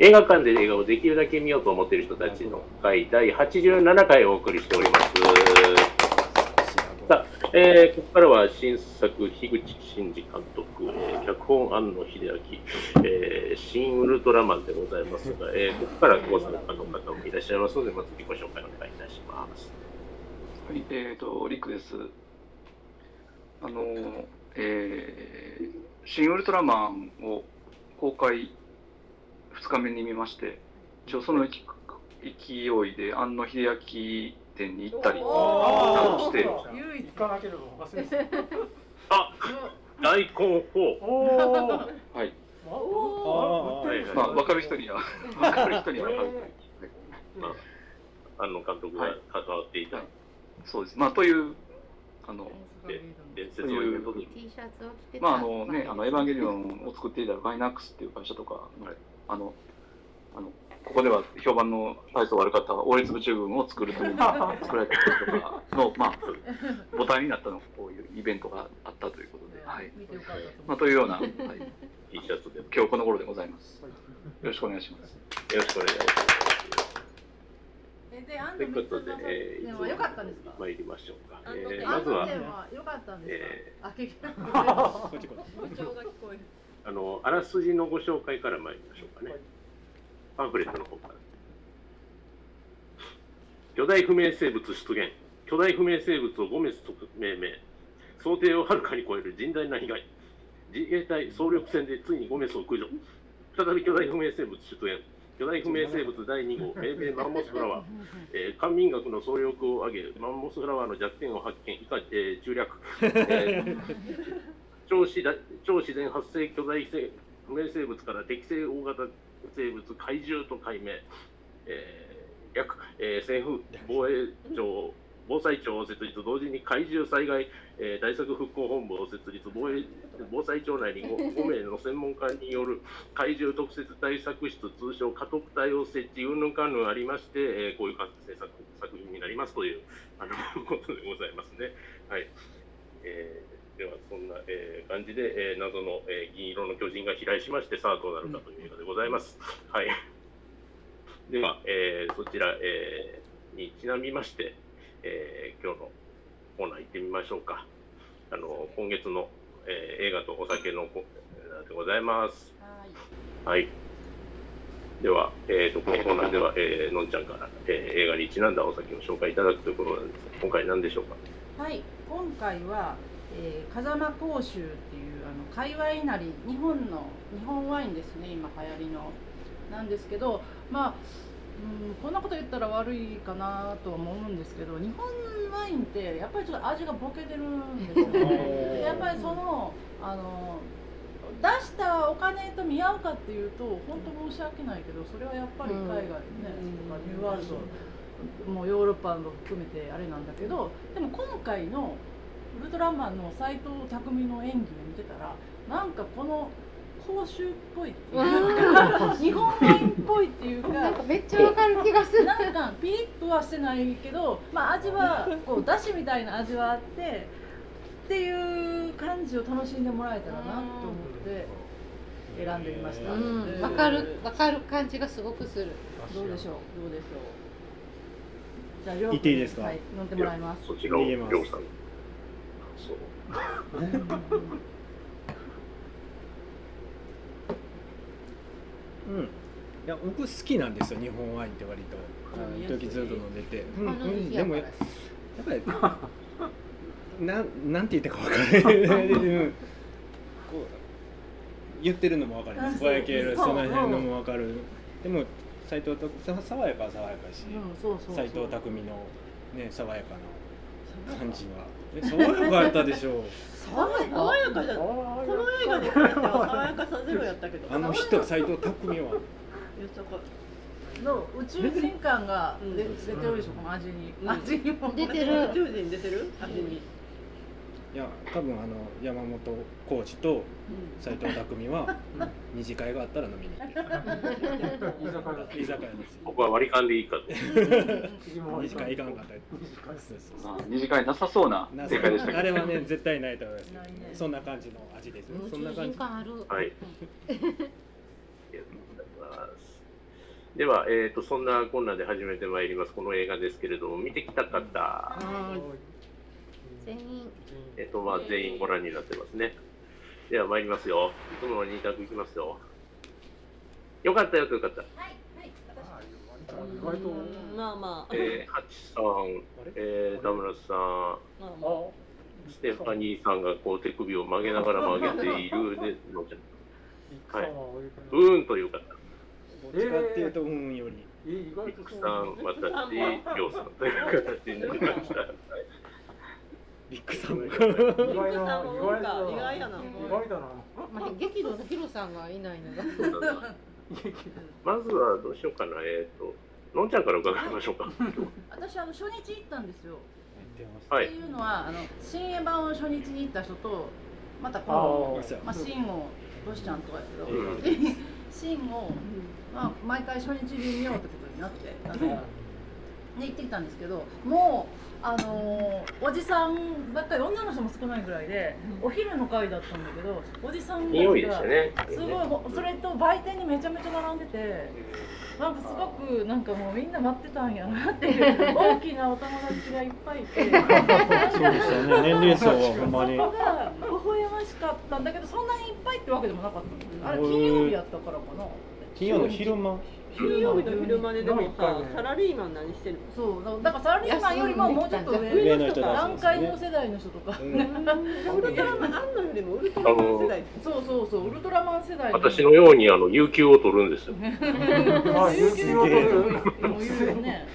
映画館で映画をできるだけ見ようと思っている人たちの会第87回お送りしております。さあ、えーここからは新作、樋口真嗣監督、えー脚本、庵野秀明、えー新ウルトラマンでございますが、えーここからご参加の方もいらっしゃいますので、まず自己紹介お願いいたします。はい、えっ、と、リクです。あの、えー、新ウルトラマンを公開2日目に見まして、一応その勢いで庵野秀明店に行ったりして、唯一行かなければ忘れてあ大根4。おおはい、まあ、分かる人には、分かる人には分かる。庵野監督が関わっていた、はい。そうです。まあ、という、あの、で伝説のイベントにまああのね、あのエヴァンゲリオンを作っていたガイナックスっていう会社とかの、あの、あの、ここでは評判の体操悪かった王立宇宙軍を作るという、作られたこととかの、まあ、母体になったのこういうイベントがあったということで、はい。まあ、思というような、はい、T シャツでよ今日この頃でございます。よろしくお願いします。ろしくお願いします。えで、アンということで、えー、でも良かったんですか？参りましょうか。えー、ねまずは、良かったんですえか。あ、結局。こっちこっち部長が聞こえるあの、あらすじのご紹介から参りましょうかね。パンフレットの方から。巨大不明生物出現。巨大不明生物を5滅特命名。想定をはるかに超える甚大な被害。自衛隊総力戦でついに5滅を駆除。再び巨大不明生物出現。巨大不明生物第2号、命名マンモスフラワー。えー、官民学の総力を挙げ、マンモスフラワーの弱点を発見、以下、えー、中略。えー超自然超自然発生巨大生不明生物から適正大型生物怪獣と解明、えー略、えー政府防衛庁防災庁を設立同時に怪獣災害、えー対策復興本部を設立防衛防災庁内に 5, 5 名の専門家による怪獣特設対策室通称家督隊を設置うんぬんかんぬんありまして、えーこういう制作作品になりますというあの ことでございますね。はい。えーではそんな、えー感じで、えー謎の、えー銀色の巨人が飛来しましてさあどうなるかという映画でございます。はい、では、えーそちら、えーにちなみまして、えー今日のコーナー行ってみましょうか。あの今月の、えー映画とお酒のコーナーでございます。はい。では、えー、とこのコーナーでは、えーのんちゃんから、えー映画にちなんだお酒を紹介いただくということなんですが、今回何でしょうか？はい、今回は、えー、風間甲州っていうあの界隈なり日本の日本ワインですね今流行りの。なんですけどまあうんこんなこと言ったら悪いかなとは思うんですけど日本ワインってやっぱりちょっと味がボケてるんですよね。で やっぱりそのあの出したお金と見合うかっていうと本当申し訳ないけどそれはやっぱり海外ね、とかニューワールドもうヨーロッパの含めてあれなんだけどでも今回のウルトラマンの斎藤工の演技を見てたらなんかこの甲州っぽいっていうか日本ワインっぽいっていうかなんかめっちゃわかる気がする。なんかピリッとはしてないけど、まあ、味はこうだしみたいな味はあってっていう感じを楽しんでもらえたらなと思って選んでみました。うん。わかるわかる感じがすごくする。どうでしょう？どうでしょう？じゃありょう言っていいですか？はい飲んでもらいます。そちらを、逃げます。りょうさん。そう。うん。いや僕好きなんですよ日本ワインって割と。時ずっと飲んでて、うん。うん、でもややっぱりなんなんて言ったか分からない。う んこう言ってるのも分かりますぼやけるその辺のも分かる。でも斎藤とさ爽やかは爽やかし。うん、そうそうそう。斎藤工のね爽やかな感じはえ爽やかやったでしょう。爽や爽やかじゃこの映画に関しては爽やかさゼロやったけど。あの人斎藤工は。豊かの宇宙人感がうん。出出てるでしょこの味に、うん。味にも。出てる。宇宙人出てる？味に。いや多分あの山本浩二と斎藤工は二次会があったら飲みに行く居酒屋ですよ。僕は割り勘でいいかと。二次会行かなかった。りそうそうそうまあ、二次会なさそうなな正解でしたけど。あれはね絶対ないと思います。ないね。そんな感じの味ですそんな感じ。人感ある。はい。ありがとうございます。では、えー、とそんなこんなで始めてまいります、この映画ですけれども、見てきた方、全員えーとまあ、全員ご覧になってますね。では参りますよ。いつもの2択いきますよ。よかったよとよかった。意外とまあまあ、えー、ハチさん、えー、田村さん、まあまあステファニーさんがこう手首を曲げながら曲げているでのちゃん。はい。うーんという方。どっちかっていうとうんよりビックさん、私、りょうさんという形になりました。はいビッグさんもビッグさんもなんか。意外やな。意外だな。まあ激怒のヒロさんがいないのがまずはどうしようかな、えっ、と、のんちゃんから伺いましょうか。私あの初日行ったんですよ。はい。っていうのはあの新映版を初日に行った人とまたこのまあシンをロシちゃんとかやけど、うん。シンをまあ毎回初日に見ようってことになってで行ってきたんですけどもうあのーおじさんばっかり女の人も少ないぐらいでお昼の会だったんだけどおじさんたね。すごいほそれと売店にめちゃめちゃ並んでてなんかすごくなんかもうみんな待ってたんやなっていう 大きなお友達がいっぱいいて。そうでしたよね。年齢層はほんまに。そこが微笑ましかったんだけどそんなにいっぱいってわけでもなかったのあれ金曜日やったからかな。金曜の昼間？金曜日の昼間ででもさサラリーマン何してるの？そうだからサラリーマンよりももうちょっと上上の人たち段階の世代の人とか。うん。ウルトラマン、あんのよりもウルトラマン世代。そうそうそう。ウルトラマン世代の私のようにあの有給を取るんですよ。あ、有給を取る。もう言うよね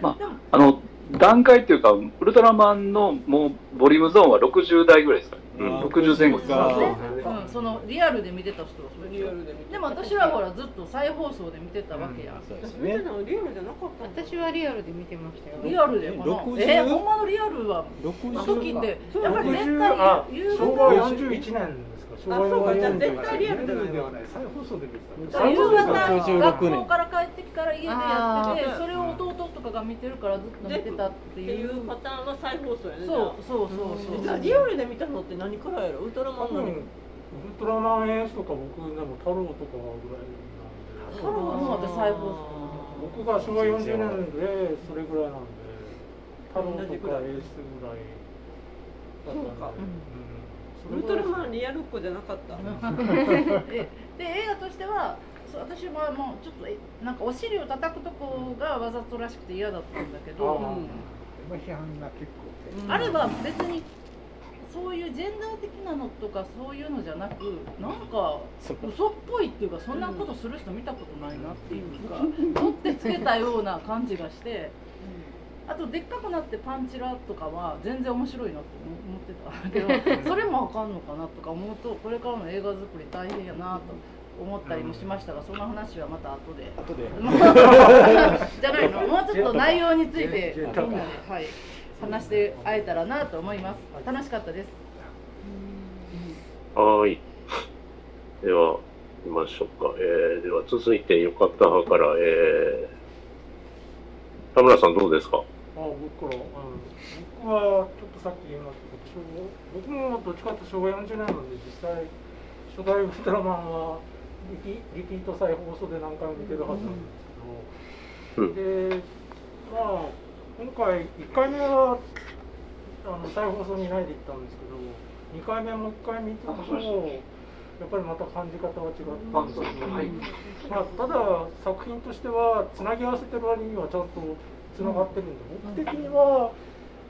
まああの段階っていうかウルトラマンのもうボリュームゾーンは60代ぐらいですかねうん。60前後ですあうん、そのリアルで見てた人はそれ。リアルで見てでも私はほらずっと再放送で見てたわけや、そうです見てねたのリアルじゃなかった私はリアルで見てましたよ。リアルでこの60えほんまのリアルは60あの時ってそうやっぱり絶あ対夕昭和方41年。昭あそうかじゃあ絶対リアルルじゃないではない。再放送で見てた。夕方56学年校から帰ってきたら家でやっててそれを弟とかが見てるからずっと見てたっていいううパターンは再放送やねそうそうそうそう。じゃあリアルで見たのって何からやろウルトラマンのルトラマンエースとか僕でも太郎とかぐらいなんで。太郎はもう私再放送僕が昭和40年でそれぐらいなんで太郎とかエースぐらいだったんで。そうか。うんウルトラマンリアルっ子じゃなかった。でで映画としては私はもうちょっとえなんかお尻を叩くとこがわざとらしくて嫌だったんだけど、あうん。批判が結構。あれは別にそういうジェンダー的なのとかそういうのじゃなくなんか。嘘っぽいっていうかそんなことする人見たことないなっていうか 取ってつけたような感じがしてあとでっかくなってパンチラとかは全然面白いなと思ってたけど それもあかんのかなとか思うとこれからの映画作り大変やなと思ったりもしましたがその話はまた後で。後で じゃないの？もうちょっと内容についてみんなで、はい、話して会えたらなと思います楽しかったですはーい。では、見ましょうか。えー、では続いてよかった派から、えー、田村さんどうですか？あ僕から、うん、僕はちょっとさっき言いましたけど僕もどっちかって昭和40年なんで実際初代ウルトラマンはリピリピート再放送で何回も見てるはずなんですけど、うん。でまあ今回1回目はあの再放送にないで行ったんですけど2回目もう1回見てもやっぱりまた感じ方は違ったんですけど、まあ、ただ作品としてはつなぎ合わせてる割にはちゃんとつながってるんで僕的には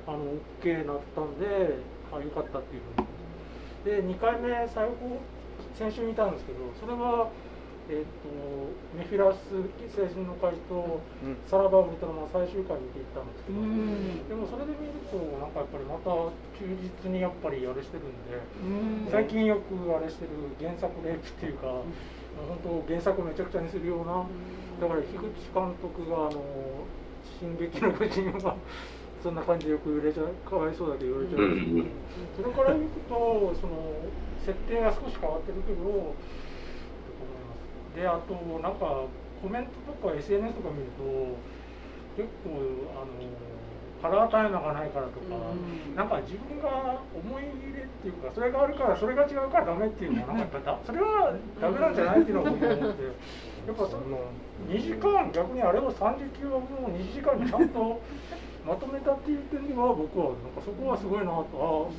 あの OK なったんであよかったっていうふうに。で2回目最後先週見たんですけどそれは、えっとメフィラス星人の会とうん。さらばウルトラマン最終回見ていったんですけど、ん。でもそれで見るとなんかやっぱりまた忠実にやっぱりあれしてるんで。うん。最近よくあれしてる原作レイプっていうか、本当原作めちゃくちゃにするような、だから樋口監督があの「進撃の巨人」はそんな感じでよく言われちゃう。かわいそうだけど言われちゃう。んですけど、それからいくとその設定が少し変わってるけどであとなんかコメントとか SNS とか見ると結構あのカラータイマーがないからとか、うんなんか自分が思い入れっていうかそれがあるからそれが違うからダメっていうのはなんかやっぱだそれはダメなんじゃないっていうのは僕は思って やっぱその2時間逆にあれを30キロ分を2時間にちゃんと まとめたっていう点では僕はなんかそこはすごいなとあ思い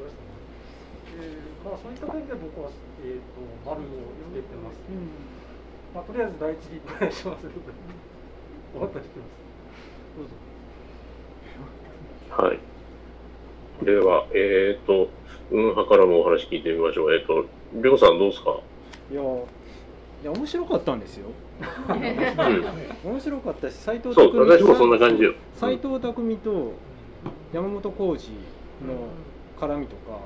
ましたね。えーまあそういった点で僕はえっ、と丸をつけてます。まあとりあえず第一にお願いします。終わったりしてます。どうぞ。はい。では、えっ、と、うんはからもお話聞いてみましょう。えっ、と、りょうさんどうですか？いやいや面白かったんですようん。面白かったし斎藤そう、匠私もそんな感じよ。斎藤匠と山本浩二の絡みとか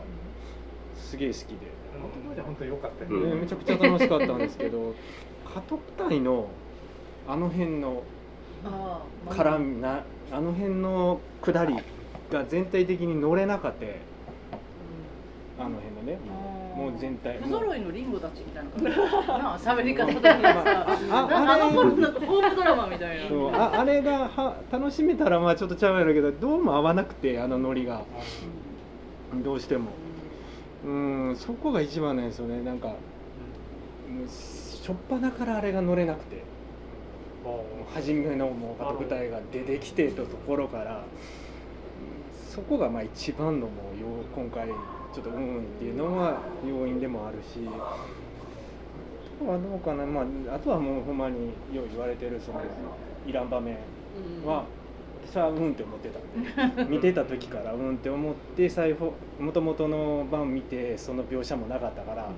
すげえ好きで、本当に本当に良かったようんね。でめちゃくちゃ楽しかったんですけど家督隊のあの辺の絡みなあの辺の下りが全体的に乗れなかった。あの辺のね。もう全体。不揃いのリンゴたちみたいな感じ。なあ喋り方的にさあなあの頃のホームドラマみたいな。そうああれがは楽しめたらまあちょっとちゃうんやろうけどどうも合わなくてあのノリが。どうしても。うんそこが一番なんですよねなんかしょっぱなからあれが乗れなくて。もう初めのもう家督隊が出てきてたところから。うんそこがまあ一番のもう今回ちょっとうんっていうのは要因でもあるしあとはどうかなまああとはもうほんまによう言われてるそのいらん場面は私はうんって思ってたんで 見てた時からうんって思って最後もともとの版見てその描写もなかったから。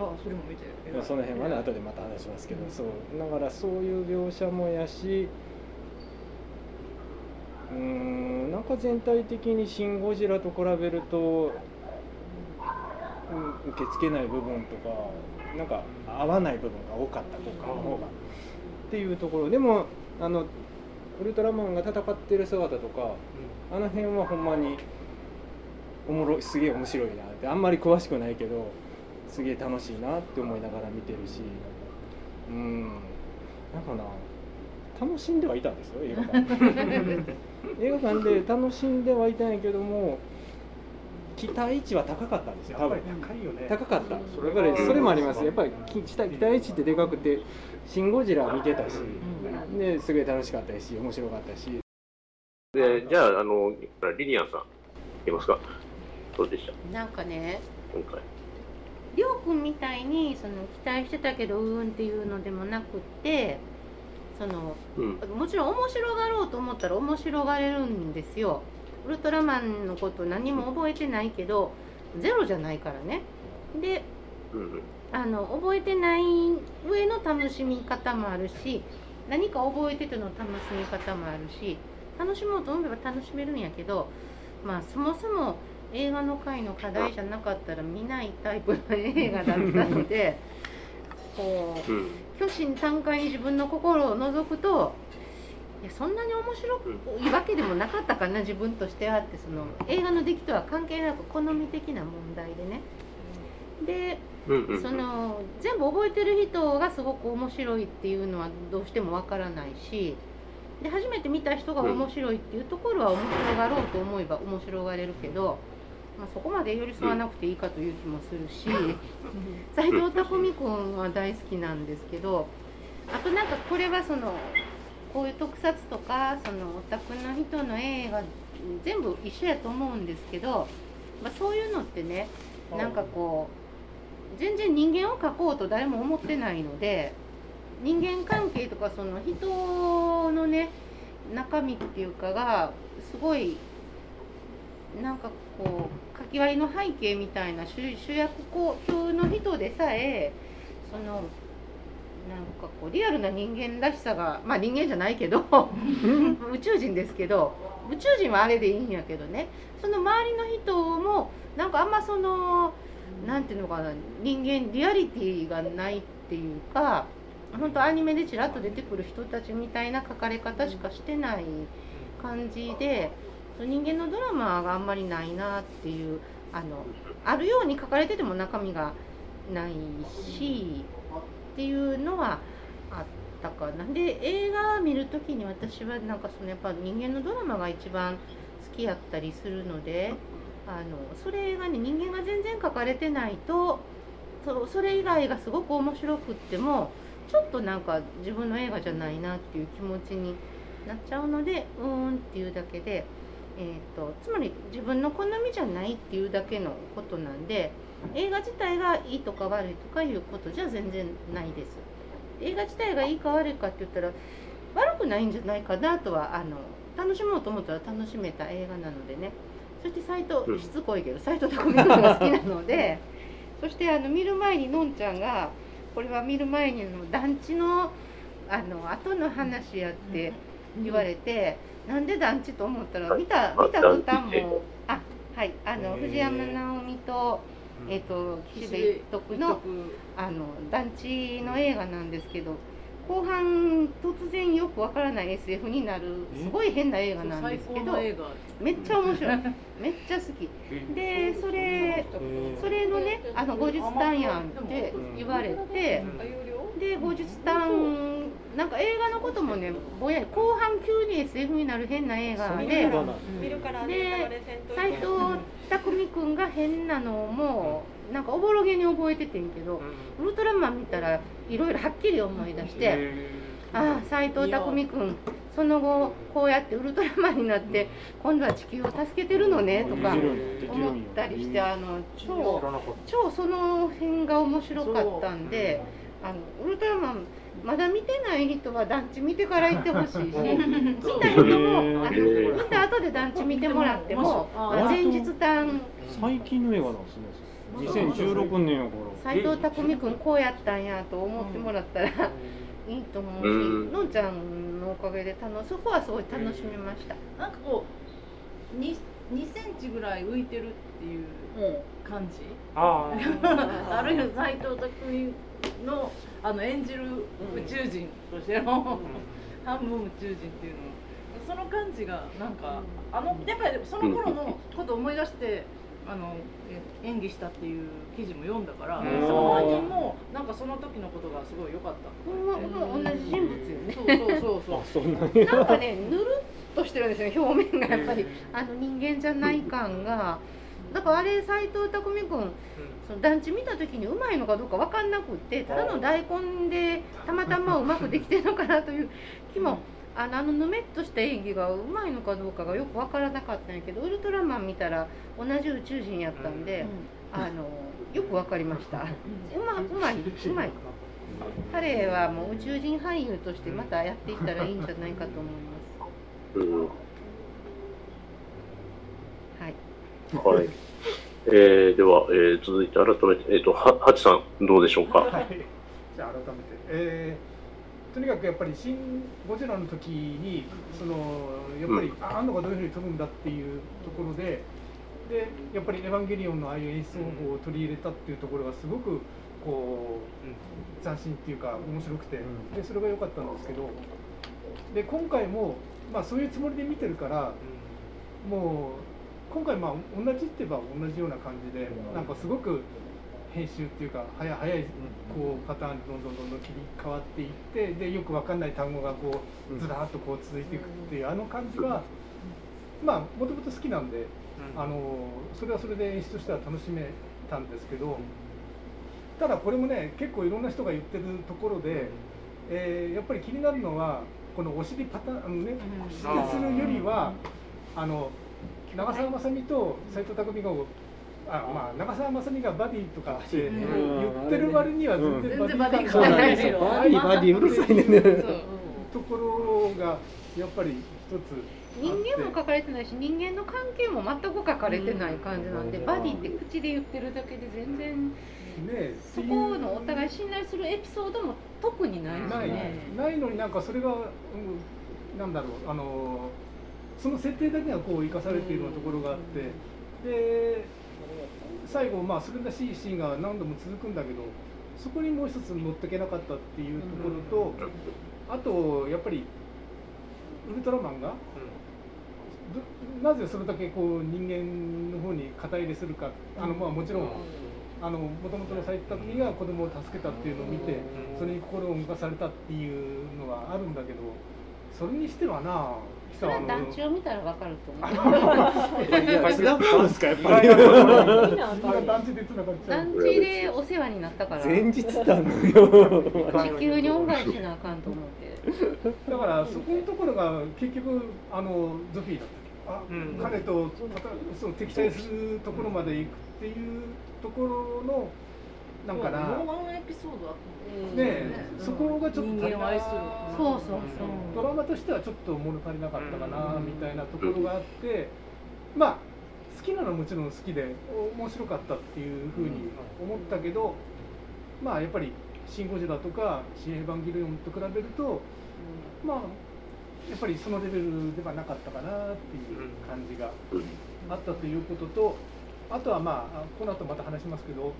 あそれも見てまあその辺はね後でまた話しますけど、そう。だからそういう描写もやしうーんなんか全体的に「シン・ゴジラ」と比べると、うん、受け付けない部分とかなんか合わない部分が多かったとかの方がっていうところ。でもあのウルトラマンが戦ってる姿とかあの辺はほんまにおもろいすげえ面白いなってあんまり詳しくないけどすげえ楽しいなって思いながら見てるし。うん。なんかな楽しんではいたんですよ映画館 映画館で楽しんではいたんやけども期待値は高かったんですよ。多分高いよね。高かった。うんそれからそれもありますやっぱり期期待期待値ってでかくて「シン・ゴジラ」見てたしですごい楽しかったし面白かったし。で、じゃあ、あの、リリアンさん、いけますか？どうでした？なんかね今回。りょうくんみたいにその期待してたけどうーんっていうのでもなくってそのうん。もちろん面白がろうと思ったら面白がれるんですよウルトラマンのこと何も覚えてないけどゼロじゃないからねでうんうん。あの覚えてない上の楽しみ方もあるし何か覚えてての楽しみ方もあるし楽しもうと思えば楽しめるんやけどまあそもそも映画の回の課題じゃなかったら見ないタイプの映画だったので こううん。虚心坦懐に自分の心を覗くといやそんなに面白いわけでもなかったかな自分としてはってその映画の出来とは関係なく好み的な問題でね。で。その全部覚えてる人がすごく面白いっていうのはどうしてもわからないしで初めて見た人が面白いっていうところは面白がろうと思えば面白がれるけど、まあ、そこまで寄り添わなくていいかという気もするし斎藤匠君は大好きなんですけどあとなんかこれはそのこういう特撮とかそのオタクの人の映画全部一緒やと思うんですけど、まあ、そういうのってねなんかこう全然人間を描こうと誰も思ってないので人間関係とかその人のね中身っていうかがすごいなんかこう書き割りの背景みたいな主主役級の人でさえそのなんかこうリアルな人間らしさがまあ人間じゃないけど 宇宙人ですけど宇宙人はあれでいいんやけどね。その周りの人もなんかあんまそのなんていうのかな人間リアリティがないっていうか本当アニメでちらっと出てくる人たちみたいな書かれ方しかしてない感じで人間のドラマがあんまりないなっていうあのあるように書かれてても中身がないしっていうのはあったかな。で映画見る時に私はなんかそのやっぱ人間のドラマが一番好きやったりするのであのそれがね人間が全然書かれてないとそそれ以外がすごく面白くってもちょっとなんか自分の映画じゃないなっていう気持ちになっちゃうのでうーんっていうだけで、えー、とつまり自分の好みじゃないっていうだけのことなんで映画自体がいいとか悪いとかいうことじゃ全然ないです。映画自体がいいか悪いかって言ったら悪くないんじゃないかなとはあの楽しもうと思ったら楽しめた映画なのでねそして斎藤うんしつこいけど斎藤工君が好きなので そしてあの見る前にのんちゃんがこれは見る前にの団地のあの後の話やって言われて、なんで団地と思ったら見た見た途端もあはいあの藤山直美と,、えー、と岸辺一徳のあの団地の映画なんですけど後半突然よくわからない SF になるすごい変な映画なんですけどめっちゃ面白い。めっちゃ好き。でそれそれのねあの後日談やんって言われてで後日談なんか映画のこともねぼんやり後半急に SF になる変な映画で見るからで斎藤工君が変なのもなんかおぼろげに覚えててんけどウルトラマン見たらいろいろはっきり思い出して。ああ斎藤工君その後こうやってウルトラマンになって今度は地球を助けてるのねとか思ったりしてあの超超その辺が面白かったんであのウルトラマンまだ見てない人は団地見てから行ってほしいし見た人もあ の見た後で団地見てもらってもあまあ前日談最近の映画なんですね2016年の頃斎藤工君こうやったんやと思ってもらったらいいと思うしうんのんちゃんのおかげで楽そこはすごい楽しめました。なんかこう 2, 2センチぐらい浮いてるっていう感じ。あ あるいは斎藤工のあの演じる宇宙人としての半分宇宙人っていうの。その感じがなんかあのやっぱりその頃のことを思い出してあのえ演技したっていう記事も読んだからうん。その本人もなんかその時のことがすごい良かった。ほんまほんま同じ人物よね。そうそうそう あそんななんかねぬるっとしてるんですよ表面がやっぱり。あの人間じゃない感が。だからあれ斎藤工君その団地見た時にうまいのかどうか分かんなくってただの大根でたまたまうまくできてるのかなという気もあのあのぬめっとした演技がうまいのかどうかがよく分からなかったんやけどウルトラマン見たら同じ宇宙人やったんで、あのよく分かりました。うまうまいうまい。彼はもう宇宙人俳優としてまたやっていったらいいんじゃないかと思います。うんはい。はい。えー、では、えー、続いて改めて、えっ、と、は、はちさん、どうでしょうか？はい、じゃあ改めて、えーとにかくやっぱり「シン・ゴジラ」の時にそのやっぱり、ああんのがどういうふうに飛ぶんだっていうところででやっぱり「エヴァンゲリオン」のああいう演出方法を取り入れたっていうところがすごくこう斬新っていうか面白くてでそれが良かったんですけどで今回も、まあ、そういうつもりで見てるからもう今回まあ同じって言えば同じような感じでなんかすごく編集っていうか早早いこうパターンにどんどんどんどん切り替わっていってでよくわかんない単語がこうずらーっとこう続いていくっていうあの感じはまあもともと好きなんであのそれはそれで演出としては楽しめたんですけどただこれもね結構いろんな人が言ってるところで、えーやっぱり気になるのはこのお尻パターンあのね指定するよりはあの長澤まさみと斎藤工があまあ長澤まさみがバディとかってうん言ってる割には全然バディ感そう感なんですよ。バディバディうるさいね。ところがやっぱり一つ人間も書かれてないし人間の関係も全く書かれてない感じなんで、うん。バディって口で言ってるだけで全然ねそこのお互い信頼するエピソードも特にないしない。ね。ないのになんかそれが、うん、なんだろうあのその設定だけがこう生かされているようなところがあってで最後まあそれらしいシーンが何度も続くんだけどそこにもう一つ持ってけなかったっていうところと、あとやっぱりウルトラマンがどなぜそれだけこう人間の方に肩入れするかあのまあもちろんあの元々の斎藤匠が子供を助けたっていうのを見てそれに心を動かされたっていうのはあるんだけどそれにしてはなそれは団地を見たらわかると思う。いやですかやっぱり団地でつながっちゃう団地でお世話になったから。前日たのよ地球に恩返しなあかんと思って。だからそこのところが結局あのゾフィーだったあ、うん彼とまたその敵対するところまで行くっていうところのなんかなもうワンエピソードあったね。えそこがちょっと人間を愛するそうそうそう。ドラマとしてはちょっと物足りなかったかなみたいなところがあってまあ好きなのはもちろん好きでお面白かったっていうふうに思ったけどまあやっぱり「シン・ゴジラ」とか「シン・エヴァンゲリオン」と比べるとまあやっぱりそのレベルではなかったかなっていう感じがあったということとあとはまあこの後また話しますけど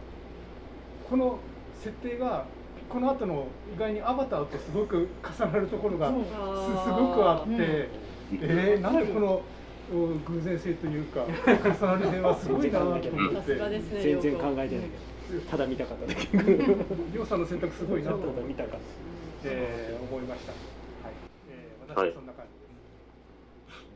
この設定がこの後の意外にアバターとすごく重なるところがす すごくあって、えー、なんでこのうん偶然性というか重なり性はすごいなと思って。全然考えてない。ただ見たかっただけ。りょうさんの選択すごいなとただ見たかったえー思いました。はい。えー、私はそんな感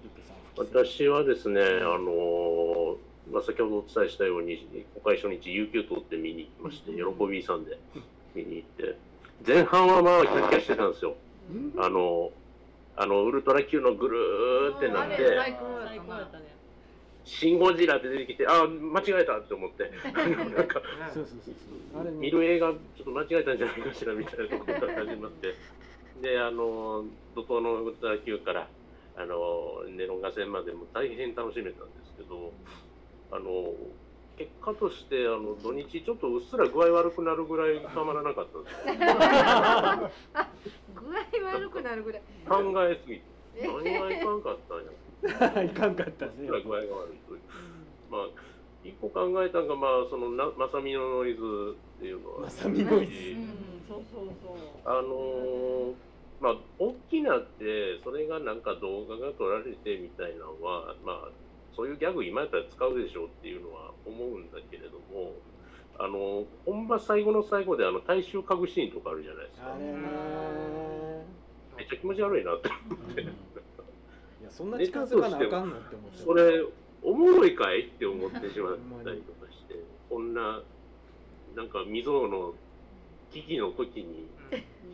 じです。私はですね、あのまあ、先ほどお伝えしたように、公開初日、有給取って見に行きまして、喜びさんで見に行って、前半はまあ、キャッキャしてたんですよ。あの、あのウルトラ Q のぐるーってなって、シン・ゴジラって出てきて、あ間違えたって思って、なんか、見る映画、ちょっと間違えたんじゃないかしらみたいなところから始まって、で、あの、怒涛のウルトラ Q から、あの、ネロンガ戦までも大変楽しめたんですけど、あの、結果として、あの、土日ちょっとうっすら具合悪くなるぐらいたまらなかったんですよ。具合悪くなるぐらい。考えすぎて、何がいかんかったんや。いかんかったねうっすら具合が悪いという。まあ、一個考えたのが、まあ、そのな、まさみのノイズっていうのは。まさみノイズうんそうそうそうあのーまあ、大きなって、それがなんか動画が撮られてみたいなのは、まあ、そういうギャグ今やったら使うでしょうっていうのは思うんだけれども、あの本場最後の最後であの大衆家具シーンとかあるじゃないですかあ。れねめっちゃ気持ち悪いなって。いやそんな近づかなあかんのって思ってそれ、おもろいかいって思ってしまったりとかして、こんな、なんか未曾有の危機の時に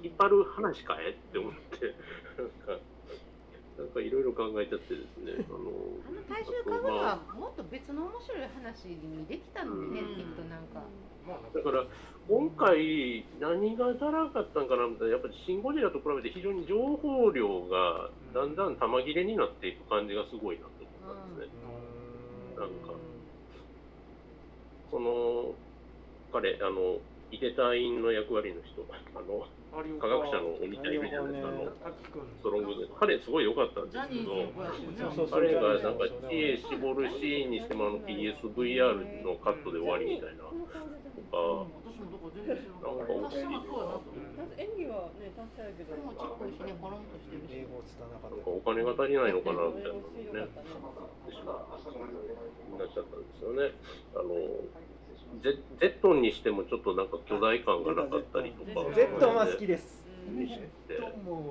引っ張る話かいって思って、なんか、なんかいろいろ考えちゃってですね、あの、あの大衆家具はもっと別の面白い話にできたのにね、うんきっとなんか。だから今回何が足らなかったんかなみたいな、やっぱりシン・ゴジラと比べて非常に情報量がだんだん玉切れになっていく感じがすごいなと思ったんですね。なんか、その、彼、あの、イテ隊員の役割の人、あの、科学者の鬼田いるじゃないですか、あの、ストロングで、彼すごい良かったんですけど、彼がなんか知恵絞るシーンにしてもあの PSVR のカットで終わりみたいな、とか、なかった私もそうやな演技はね達者やけどなかっなんかお金が足りないのかなみたいなのもね、ってしまうなっちゃったんですよね。あのゼゼットンにしてもちょっとなんか巨大感がなかったりとか。たゼットンは好きです。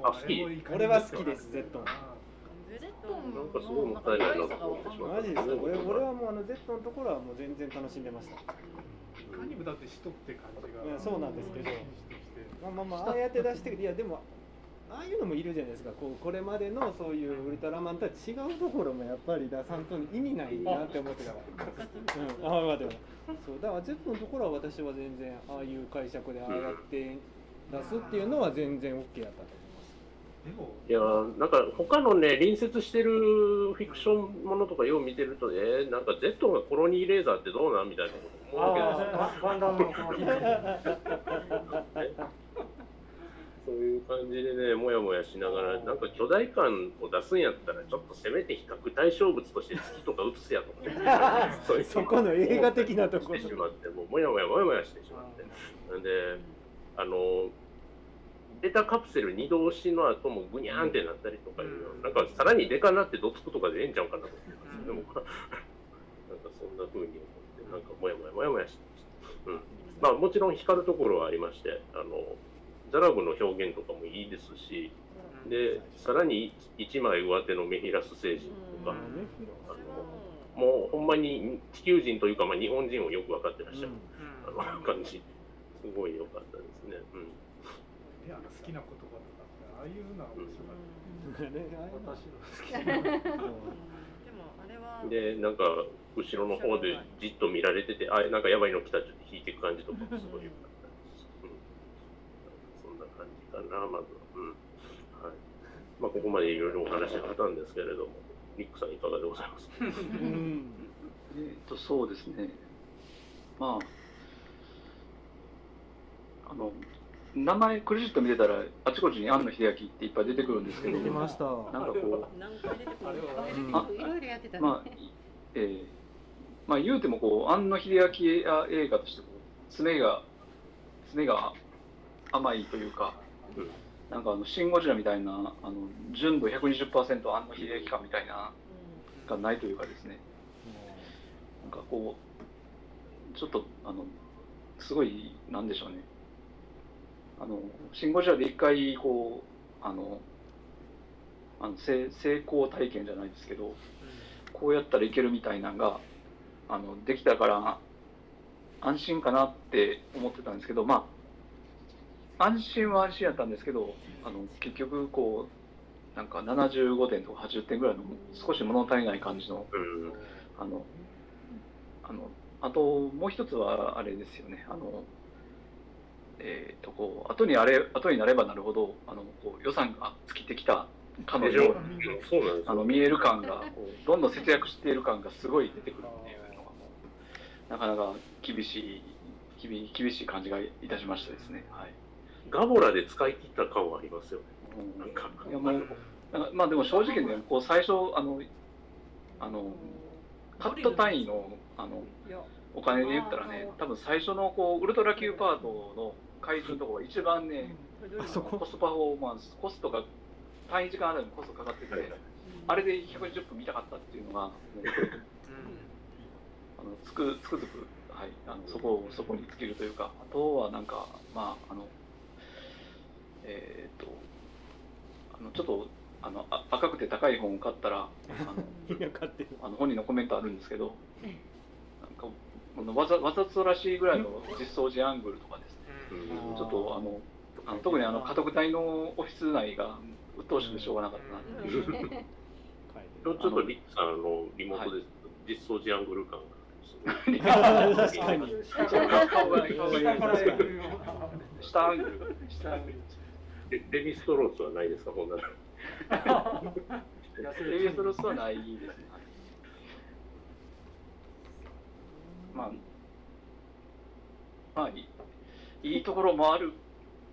あ好き？俺は好きですゼットンゼットンなんかすごいもったいないなと思ってしまマジですよ俺俺はもうあのゼットンのところはもう全然楽しんでました。いかにもだって使徒って感じが。そうなんですけど。まあまあまあああやって出していやでもああいうのもいるじゃないですか。こうこれまでのそういうウルトラマンとは違うところもやっぱり出さんと意味ないなって思ってた。わうんああまあでもそうだからゼットのところは私は全然ああいう解釈でああやって出すっていうのは全然 OK やったとでもいやーなんか他のね隣接してるフィクションものとかよう見てるとえー、なんか Z がコロニーレーザーってどうなんみたいなこと思うわけですよ。そういう感じでね、もやもやしながら、なんか巨大感を出すんやったら、ちょっとせめて比較対象物として月とか映すやと思って、そういう。そこの映画的なところ。してしまって、もうもやもやもやもやしてしまって。なんで、あの、データカプセル2動しの後もぐにゃーんってなったりとかいうの、なん。かさらにデカなってどつくとかでええんちゃうかなと思ってます。でも、なんかそんな風に思って、なんかもやもやもやもやしてました。うん。まあ、もちろん光るところはありましてあのザラブの表現とかもいいですしでさらに一枚上手のメヒラス星人とか、あのもうほんまに地球人というか、まあ、日本人をよく分かってらっしゃる、あの感じ。すごい良かったですね。うん。いや好きな言葉とかああいうのは面白かった。私の好きなでもあれはでなんか後ろの方でじっと見られててあなんかやばいの来たって引いていく感じとかもすごい良かったです、うん、そんな感じかなまずは、うん。はい。まあ、ここまでいろいろお話があったんですけれどもリックさんいかがでございますか？うん。えっとそうですね。まああの名前クレジット見てたらあちこちに庵野秀明っていっぱい出てくるんですけど出てました。なんかこ何回出てくるのかうん。いろいろやってたね、うまあえーまあ言うてもこう庵野秀明映画としてこう爪が爪が甘いというか、うんなんかあのシン・ゴジラみたいなあの純度120%庵野秀明感みたいながないというかですね。なんかこうちょっとあのすごいなんでしょうね。あのシン・ゴジラで一回こうあのあの成成功体験じゃないですけどこうやったらいけるみたいなのがあのできたから安心かなって思ってたんですけどまあ安心は安心やったんですけどあの結局こうなんか75点とか80点ぐらいの少し物足りない感じのうんあのあのあともう一つはあれですよねあのえっ、とこう後にあれ後になればなるほどあのこう予算が尽きてきたかのでしょよううんそうなんですよあの見える感がこうどんどん節約している感がすごい出てくるっていうのがなかなか厳しい厳厳しい感じがいたしましたですね。はい。ガボラで使い切った感はありますよね。うん。なんか。いやもうなんかまあでも正直ねこう最初あのあのカット単位のあのお金で言ったらね多分最初のこうウルトラ Q パートの回数のところが一番ねあそこ？コストパフォーマンスコストが単位時間あたりにコストかかってて、あれで120分見たかったっていうのが あのつくつくづく、はい、あのそこそこに尽きるというかあとはなんかまああのえーっとあのちょっとあのあ赤くて高い本を買ったらあの あの本人のコメントあるんですけどなんかこのわざわざとらしいぐらいの実装時アングルとかですね。うん。ちょっとあのあの特にあの家督隊のオフィス内が鬱陶しくてしょうがなかったなっていう、ちょちょっとリックさんあのリモートで実装時アングル感 が。下アングル。下アングルレレヴィストロースはないですかこんなのレビュースロスはないですね。まあ、まあいい、いいところもある。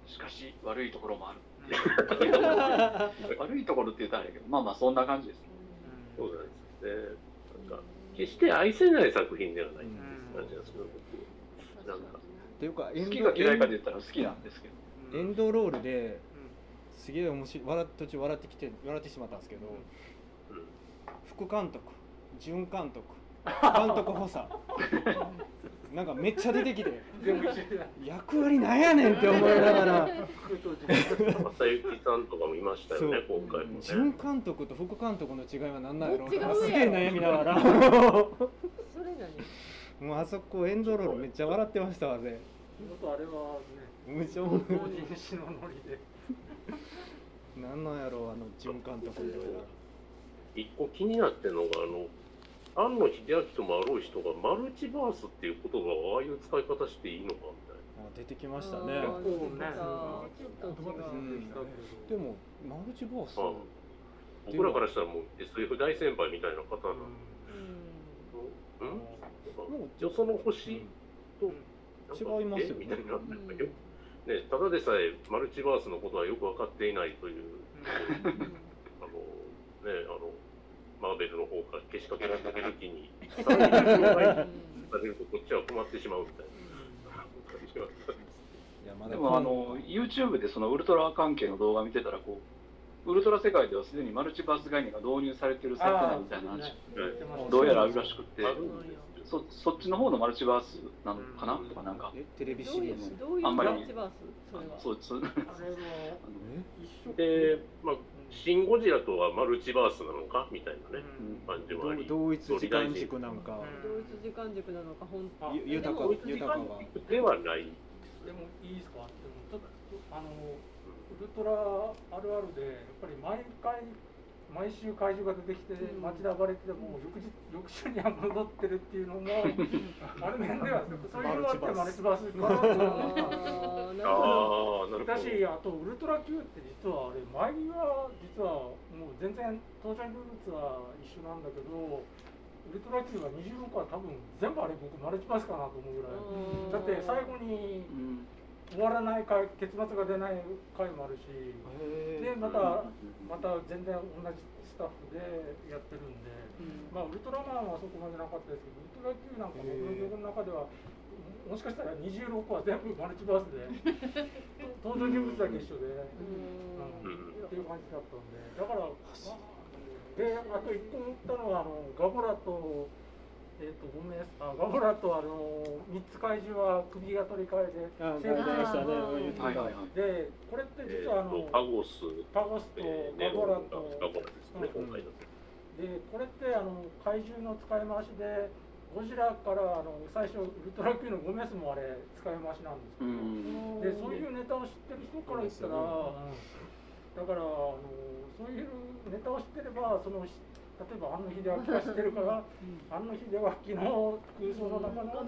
しかし、悪いところもある。悪いところって言ったらあれだけど、まあまあ、そんな感じですね。そうなんですねなんか決して愛せない作品ではない感じなんですけど僕なんかっていうか好きか嫌いかで言ったら好きなんですけど。エンドロールですげえ面白い笑っ途中笑ってきて笑ってしまったんですけど、うん。副監督準監督 監督補佐。なんかめっちゃ出てきて役割なんやねんって思いながら。正幸さんとかもいましたよね今回もね。準監督と副監督の違いは何なんやろうどっちが上すげえ悩みながら。それ何？もうあそこエンドロールめっちゃ笑ってましたわねあとあれはねめっちゃおもろい同人誌のノリで。なんなんやろうあの準監督みたいな。一個気になってるのがあの庵野秀明ともあろう人がマルチバースっていう言葉をああいう使い方していいのかみたいな。あ出てきましたね。あーこうね。でもマルチバースあ僕らからしたらもう SF 大先輩みたいな方なの、うん。もうよその星と違いますよね。え？みたいな、なんかよね、ただでさえマルチバースのことはよく分かっていないという、あのねあのマーベルの方からけしかけられる気にさらに障害されるとこっちは困ってしまうみたいな。感じがあったんですいやまだでもあの YouTube でそのウルトラ関係の動画見てたらこうウルトラ世界ではすでにマルチバース概念が導入されてる設定なみたいな話、はい。どうやらあるらしくって。あるんですよそそっちの方のマルチバースなのかな？とかなんか。えテレビシリーズどういうあんまり。マルチバース？それは。そうそう。あれも一緒。で、まあ、シン・ゴジラとはマルチバースなのか？みたいなね、うん。感じもあり、同一時間軸なんか。同一時間軸なのか本当。豊かでも豊かがではない。でもいいですか？でもちょっとあのウルトラあるあるでやっぱり毎回毎週怪獣が出てきてうん。街で暴れてても翌日翌週には戻ってるっていうのも ある面ではそういうのあってマルチバースかなと。思ったし、あとウルトラ Q って実はあれ、前には実はもう全然登場人物は一緒なんだけど、ウルトラ Q が26は多分全部あれ僕マルチバースかなと思うぐらい。だって最後にうん終わらない回、結末が出ない回もあるし、で、また、また全然同じスタッフでやってるんで、まあウルトラマンはそこまでなかったですけど、ウルトラ Q なんか僕の記憶の中では、もしかしたら26は全部マルチバースで、登場人物だけ一緒で。うん。うんっていう感じだったんで、だから、まあで、あと一個思ったのは、あのガボラと、えっ、と、ごめんあ、ガボラと、あの、三つ怪獣は首が取り替えで、あ生物言ってましたねはいはいはい。で、これってえ実は、あのーと、パゴス、パゴスとガボラと、ガボラですね、うん。今回の。で、これって、あの、怪獣の使い回しで、ゴジラから、あの、最初、ウルトラ Q のゴメスもあれ、使い回しなんですけうど、ん。でそういうネタを知ってる人から言ったら、だからあのそういうネタを知ってればそのし例えば庵野秀明が知ってるから庵野秀明の空想の中の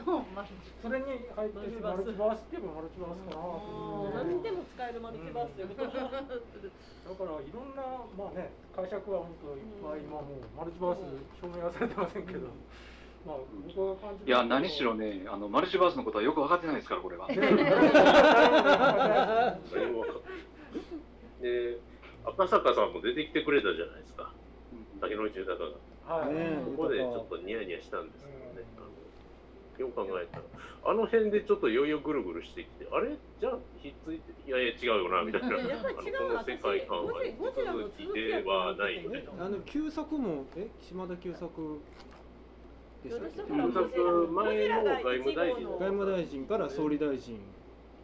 それに入ってるマルチバースって言えばマルチバースかなと何でも使えるマルチバースということは、だからいろんなまあね解釈は本当いっぱい今もうマルチバース証明はされてませんけど、まあ僕が感じるいや何しろねあのマルチバースのことはよく分かってないですからこれは。で、赤坂さんも出てきてくれたじゃないですか、竹野内豊が。はい、ねここでちょっとニヤニヤしたんですけどね、あのよく考えたら、あの辺でちょっといよいよぐるぐるしてきて、あれ？じゃあひっついて、いやいや違うよなみたいな、やっぱり違うあのこの世界観は続きではないみたいな。あの旧作もえ？島田旧作でしたっけ？前の外務大臣外務大臣から総理大臣。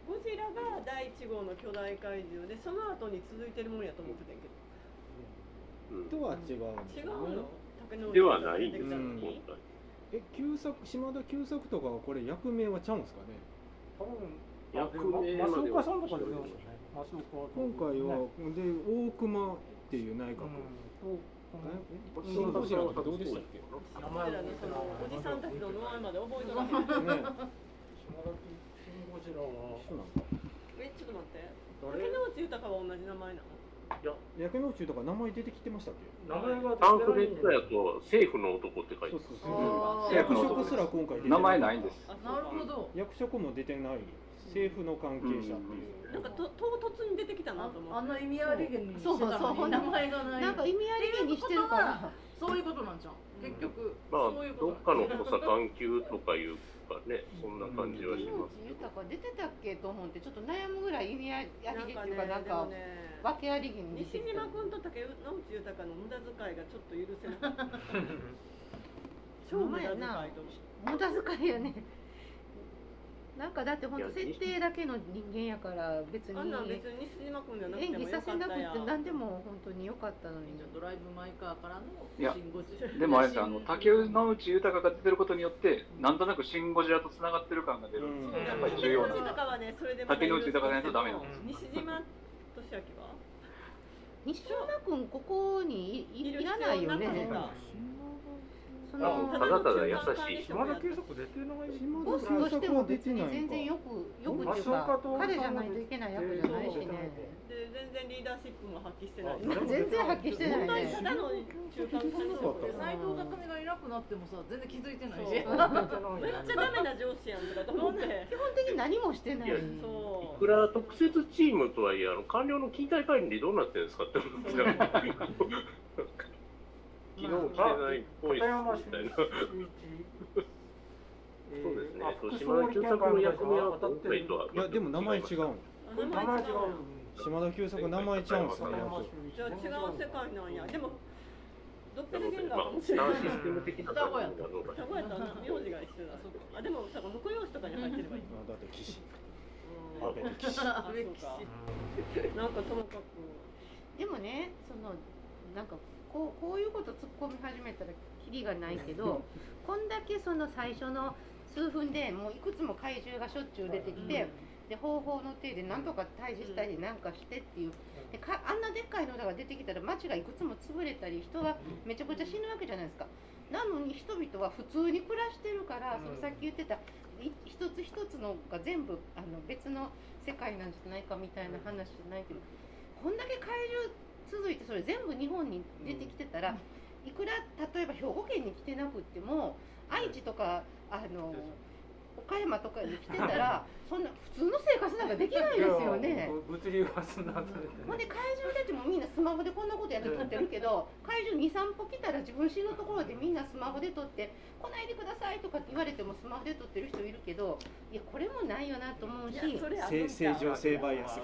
ゴジラが第1号の巨大怪獣でその後に続いてるもんやと思ってたんやけうんとは違うんですよね。ではないん出ですよ、てきたのに今回。え旧作島田旧作とかはこれ役名はちゃうんですかね？多分役名まではも増岡さんとか出てましたね今回は、で大熊っていう内閣、うんえシン・ゴジラってどうでしたっけ？名ゴジラのそのおじさんたちの名前まで覚えとらへん。ね島田シン・ゴジラはえちょっと待って。誰？竹野内豊は同じ名前なの？いや焼け野中とか名前出てきてましたっけ？名前がパンフレットやと政府の男って書いてそうる。そうそう。役職すら今回出て名前ないんです。あなるほど。役職も出てない。政府の関係者っていう、なんかと唐突に出てきたなと思って。あんな意味ありげにしてそうたのそう。に名前がない。なんか意味ありげにしてるからそういうことなんじゃん。結局まあ、そういうどっかの補佐官級とかいうかね、そんな感じはし野ますけど。内豊出てたっけと思ってちょっと悩むぐらい意味ありげっていうかなんかね訳ありげに出て西島君と竹野内豊の無駄遣いがちょっと許せなかった超無駄遣いと無駄遣いやね。なんかだって本当設定だけの人間やから別に。あんなん別に西島君じゃなくて演技もよかったさせなくて何でも本当に良かったのに。ドライブ・マイ・カーからのでもあれですよあの竹内豊が出てることによってなんとなくシン・ゴジラとつながってる感が出る、うん。やっぱり重要竹野内な豊はねそれで竹野内豊がないとダメなんです西島俊明は？西島君ここにいいらないよねそのただただ優しい。島田久作出てない島ボスとしても別に全然よくよくっていうか彼じゃないといけない役じゃないしね。で全然リーダーシップも発揮してない。あ全然発揮してないね。ただの中間管理職で斎藤匠がいなくなってもさ全然気づいてないし。めっちゃダメな上司やんとかと思って。基本的に何もしてない。いくら特設チームとはいえ、あの官僚の勤怠管理どうなってるんですかって思ってた。昨日来てないっぽいっ片山すみたいな。そうですね。島田久作の役目は今回とは。いやでも名前違うのう。名前違う島田久作名前ちゃうんすねじゃあ違う世界なんや。でもドッペルゲンガーもしれない。あ、システム的な双子やった名古屋と名字が一緒だ。あでもさ婿養子とかに入ってればいい。あだって岸うん。安倍の岸あそうか。なんかともかく。でもねそのなんかこうこういうこと突っ込み始めたらキリがないけどこんだけその最初の数分でもういくつも怪獣がしょっちゅう出てきて、で方法の手でなんとか退治したりなんかしてっていう。でかあんなでっかいのが出てきたら町がいくつも潰れたり人がめちゃくちゃ死ぬわけじゃないですか。なのに人々は普通に暮らしてるから、そのさっき言ってたい一つ一つのが全部あの別の世界なんじゃないかみたいな話じゃないけどこんだけ怪獣続いてそれ全部日本に出てきてたら、いくら例えば兵庫県に来てなくっても愛知とかあの岡山とかに来てたら そんな普通の生活なんかできないですよね。物流はそんなで怪獣出てもみんなスマホでこんなことやって撮ってるけど怪獣23歩来たら自分死ぬところでみんなスマホで撮って「来ないでください」とかって言われてもスマホで撮ってる人いるけどいやこれもないよなと思うし。正正常性バイアス。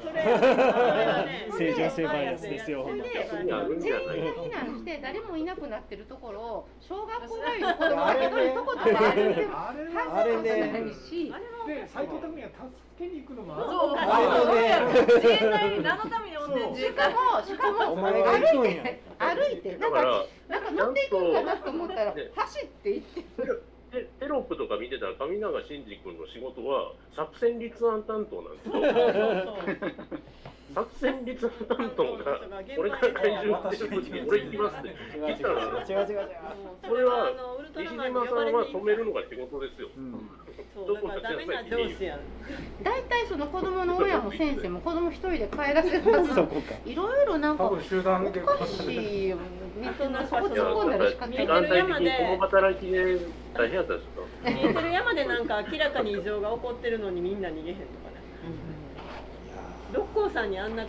正常性バイアスですよほんで全員が避難して誰もいなくなってるところを小学校帰りの子供が一人とことかあれあれねないし。あれはで斎藤匠が助けに行くのもそう。あそうれやろ自衛隊に何のために呼んしか隊もしかもお前が行くんや。歩いてなんかだから、なんか乗っていくんかなと思ったら走って行って。テテロップとか見てたら、上永真司君の仕事は作戦立案担当なんですよ。作戦立案担当が、これから怪獣が出る俺行きますって違う違う言ったら、違う違う違うそれは西島さんは止めるのが仕事ですよ。うんそうだからダメな上司やん。大体その子供の親も先生も子供一人で帰らせるはずそこか。いろいろなんかお多分集団で。かしいよみんなそこ突っ込んだら仕方ない時間帯的に共働きで大変やったでしょ。見えてる山でなんか明らかに異常が起こってるのにみんな逃げへんとかね。六甲山にあんな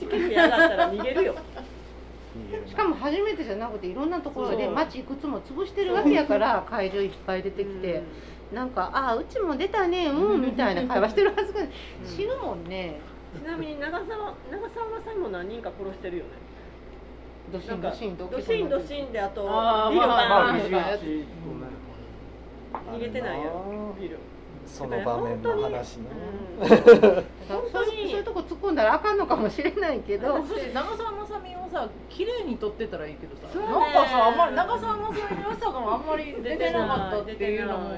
土煙上がったら逃げるよ。しかも初めてじゃなくていろんなところでそう。町いくつも潰してるわけやから怪獣いっぱい出てきてなんか「ああうちも出たねうん」みたいな会話してるはずが死ぬもんね。ちなみに長澤長澤まさみも何人か殺してるよね。ドシンドシンとドシンドシンであとビルまあバーンとか。逃げてないやろビル。その場面の話ね。うん。そういう本当に。そういうとこ突っ込んだらあかんのかもしれないけど。長澤まさみをさ綺麗に撮ってたらいいけどさ、そうね。なんかさあんまり長澤まさみの良さがあんまり出てなかったっていうのも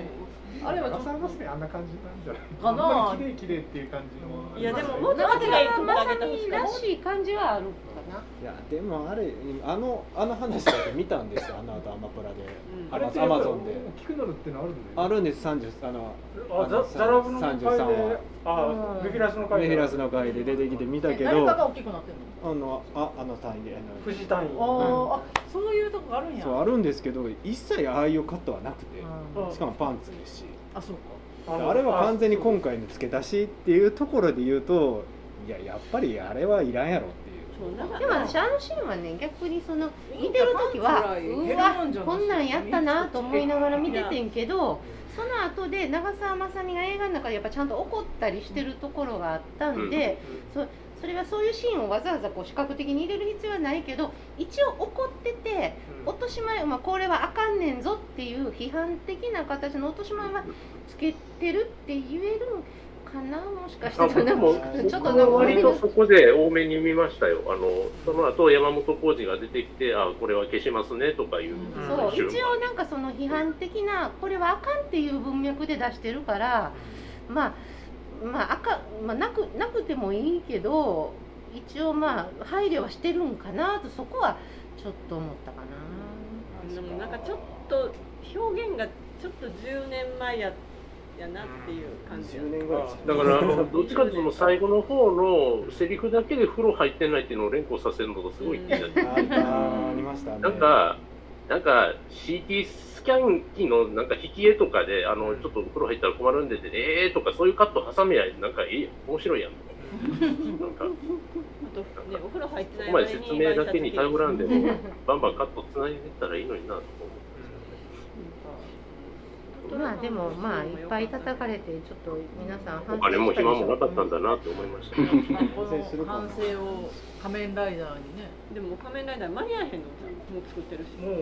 あれはちょっ長澤まさみあんな感じなんじゃないかな。綺麗綺麗っていう感じの。いやでももっと長綺麗に撮って澤まさあげてほしみからっしい感じはある。かな。いやでもあれあのあの話だけ見たんですよ。あの後アマプラで、うん。あれアマゾンで。大きくなるってのあるんだよね。あるんです。30あのあザザラブの会33で話あメフィラスの会で。メフィラスの回で出てきて見たけど。誰かが大きくなってんの？あのああの単位で。あの藤単位。あーあそういうとこがあるんや。そうあるんですけど一切ああいうカットはなくて、うん。しかもパンツですし。あそうか。のあれは完全に今回の付け出しっていうところで言うといややっぱりあれはいらんやろってでも私あのシーンはね逆にその見てる時はうわこんなんやったなと思いながら見ててんけどその後で長澤まさみが映画の中でやっぱちゃんと怒ったりしてるところがあったんで、そそれはそういうシーンをわざわざこう視覚的に入れる必要はないけど一応怒ってて落とし前、まあ、これはあかんねんぞっていう批判的な形の落とし前はつけてるって言えるのかな？もしかしたらなんあ僕もかちょっと割とそこで多めに見ましたよ。あのその後山本浩二が出てきて、あこれは消しますねとかいう。そう瞬間一応なんかその批判的なこれはあかんっていう文脈で出してるからまあまああか、まあ、なくなくてもいいけど一応まあ配慮はしてるんかなとそこはちょっと思ったかな。でもなんかちょっと表現がちょっと10年前ややなっていう感じや10年ぐらいですだからどっちかというとその最後の方のセリフだけで風呂入ってないっていうのを連呼させるのがすごい気になって。あったありましたねなんか、なんか CT スキャン機のなんか引き絵とかで、あのちょっと風呂入ったら困るんでって、えーとかそういうカット挟めや、なんかいい面白いやんとか。なんか、あとねお風呂入ってないここまで説明だけに頼らんでうんも、バンバンカットつないでいったらいいのになと思う。まあでもまあいっぱい叩かれてちょっと皆さんお金も暇もなかったんだなって思いましたね。まあこの反省を仮面ライダーにね。でも仮面ライダー間に合えへんのもう作ってるし。もう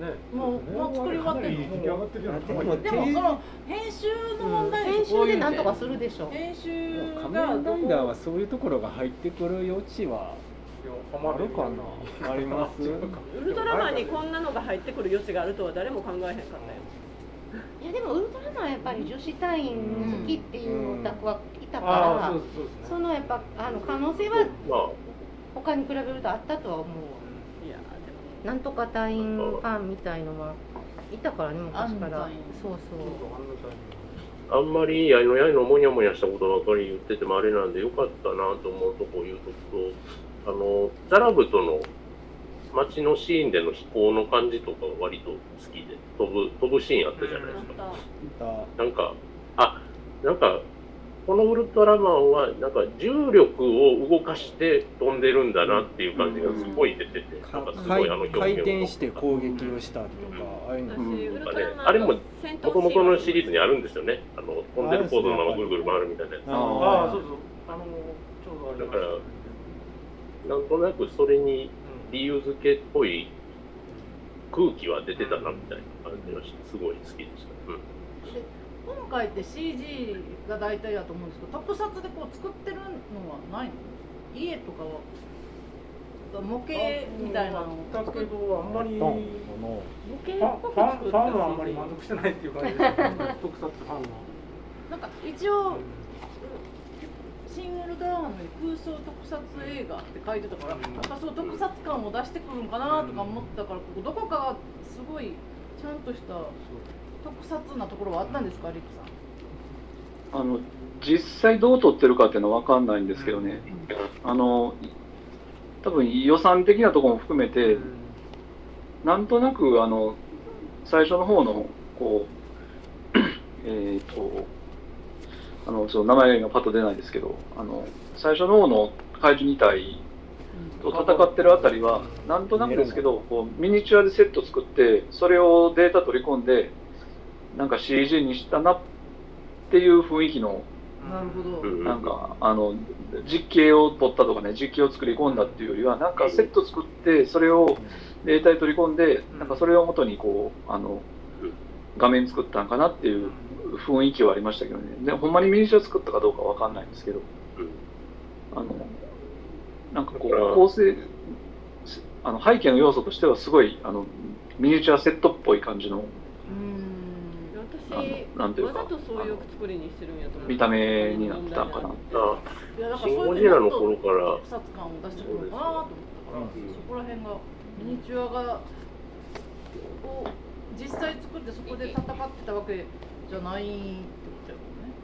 ねもうもう作り終わってるようなでもでもその編集の問題編集でなんとかするるでしょ。編集仮が面ライダーはそういうところが入ってくる余地はあるかな。あります。ウルトラマンにこんなのが入ってくる余地があるとは誰も考えへんかったよいやでもウルトラマンはやっぱり女子隊員好きっていうオタクはいたから、そのやっぱあの可能性はまあ、他に比べるとあったとは思ういやでなんとか隊員ファンみたいのはいたからね昔からそうそう。あんまりやいのやいのもにゃもにゃしたことばかり言っててもあれなんでよかったなと思うとこを言うとくと、あの、ザラブトの街のシーンでの飛行の感じとかは割と好きで、飛ぶ、飛ぶシーンあったじゃないですか。だなんか、あ、なんか、このウルトラマンは、なんか重力を動かして飛んでるんだなっていう感じがすごい出てて、なんかすごいあの表現を回転して攻撃をしたりとかああいうの私ウルトラマンあれももともとのシリーズににあるんですよね。あの、飛んでるポーズのままぐるぐる回るみたいな。やつ。ああそうそう。あのちょうどありましたねなんとなくそれに理由付けっぽい空気は出てたなみたいな感じがして、すごい好きでした。うん今回って CG が大体だと思うんですけど特撮でこう作ってるのはないの？家とかは？模型みたいなのをだけどあん。まり模ァンフ型っぽく作ったァンファンはあんまり満足してないっていう感じで特撮ファンはなんか一応シン・ウルトラマンの空想特撮映画って書いてたから、なん。かそう特撮感を出してくるんかなとか思ったから、ここどこかがすごいちゃんとした特撮なところはあったんですか、リクさん？あの実際どう撮ってるかっていうのは分かんないんですけどね、あの多分予算的なところも含めて、なんとなくあの最初の方のこう えっとあのちょっと名前が今パッと出ないですけどあの最初の方の怪獣2体と戦ってるあたりはなんとなくですけどこうミニチュアでセット作ってそれをデータ取り込んでなんか CG にしたなっていう雰囲気のなるほど。うんなんかあの実景を撮ったとかね実景を作り込んだっていうよりはなんかセット作ってそれをデータに取り込んでなんかそれをもとにこうあの画面作ったんかなっていう雰囲気はありましたけどね。でほんまにミニチュア作ったかどうかわかんないんですけど。あのなんかこう構成あの背景の要素としてはすごいあのミニチュアセットっぽい感じの私なんていうかわざとそういう作りにしてるんやと思う見た目になってたんかなあいやだかシン・ゴジラの頃から。特撮感を出してくるのかなと思ったから、うん。そこら辺がミニチュアがを実際作ってそこで戦ってたわけじゃないってことだよね。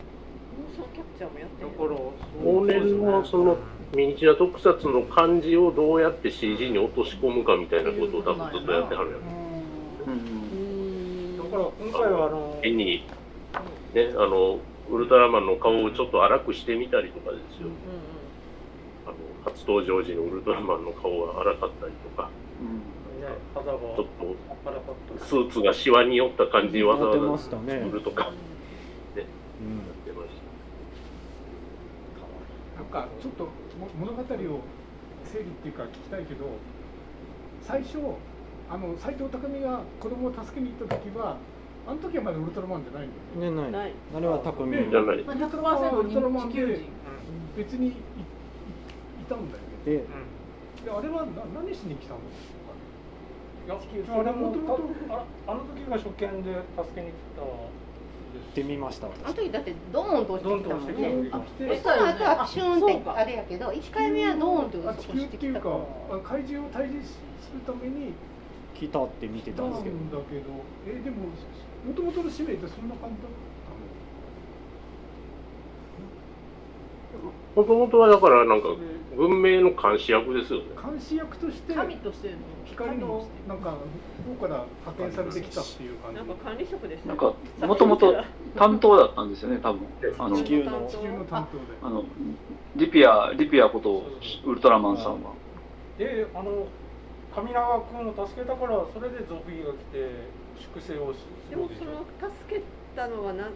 モーションキャプチャーもやってだるよ。から往年のそのミニチュア特撮の感じをどうやって CG に落とし込むかみたいなことを多分ずっとやってはるやうん。うん。だから今回はあの変に、ね、あのウルトラマンの顔をちょっと荒くしてみたりとかですよ、うんあの初登場時のウルトラマンの顔が荒かったりとか。うん。ね肌がちょっとスーツがシワに寄った感じにわざわざ作るとか。やうん。ってましなんかちょっとも物語を整理っていうか聞きたいけど最初あの斎藤工が子供を助けに行った時はあの時はまだウルトラマンじゃないんだよね。ねない。ない。あれは匠でじゃない。まあ100%人地球人。別にいいいたんだよね。でであれはな何しに来たの？いやあれもともとああの時が初見で助けに来た行ってみましたあの私時だってドーンと落ちてきたもんね。あ来てえその後はシューンってあれやけど1回目はドーンとあ落地球っていうかちてきたから。あ怪獣を退治するために来たって見て来たんですけど。けどえでももともとの使命ってそん。な感じだったもともとはだからなん。か文明の監視役ですよね。の監視役として神としての光のなんか向こうから派遣されてきたっていう感じ。なんか管理職でした。なんかもともと担当だったんですよね多分。あの地球の地球の担当。で。あのリピアリピアことウルトラマンさんは。であの上永君を助けたからそれでゾフィーが来て粛清をしでもその助けたのはな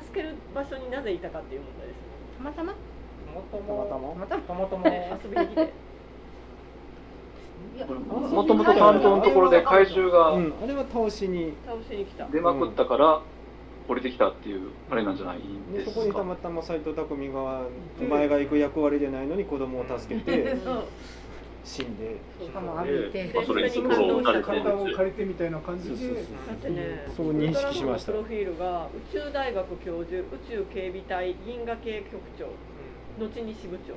助ける場所になぜいたかっていう問題ですね。たまたま？たまたま？たまたま？遊びに来て。もともと担当のところで怪獣がうん、あれは倒しに。倒しに来た。出まくったから降りてきたっていうあれなんじゃない？でですか。そこにたまたま斎藤工がお前が行く役割でないのに子供を助けて死んで。しかも浴びて体を借りてみたいな感じでそう。認識しましたプロフィールが宇宙大学教授、宇宙警備隊銀河系局長、後に支部長、っ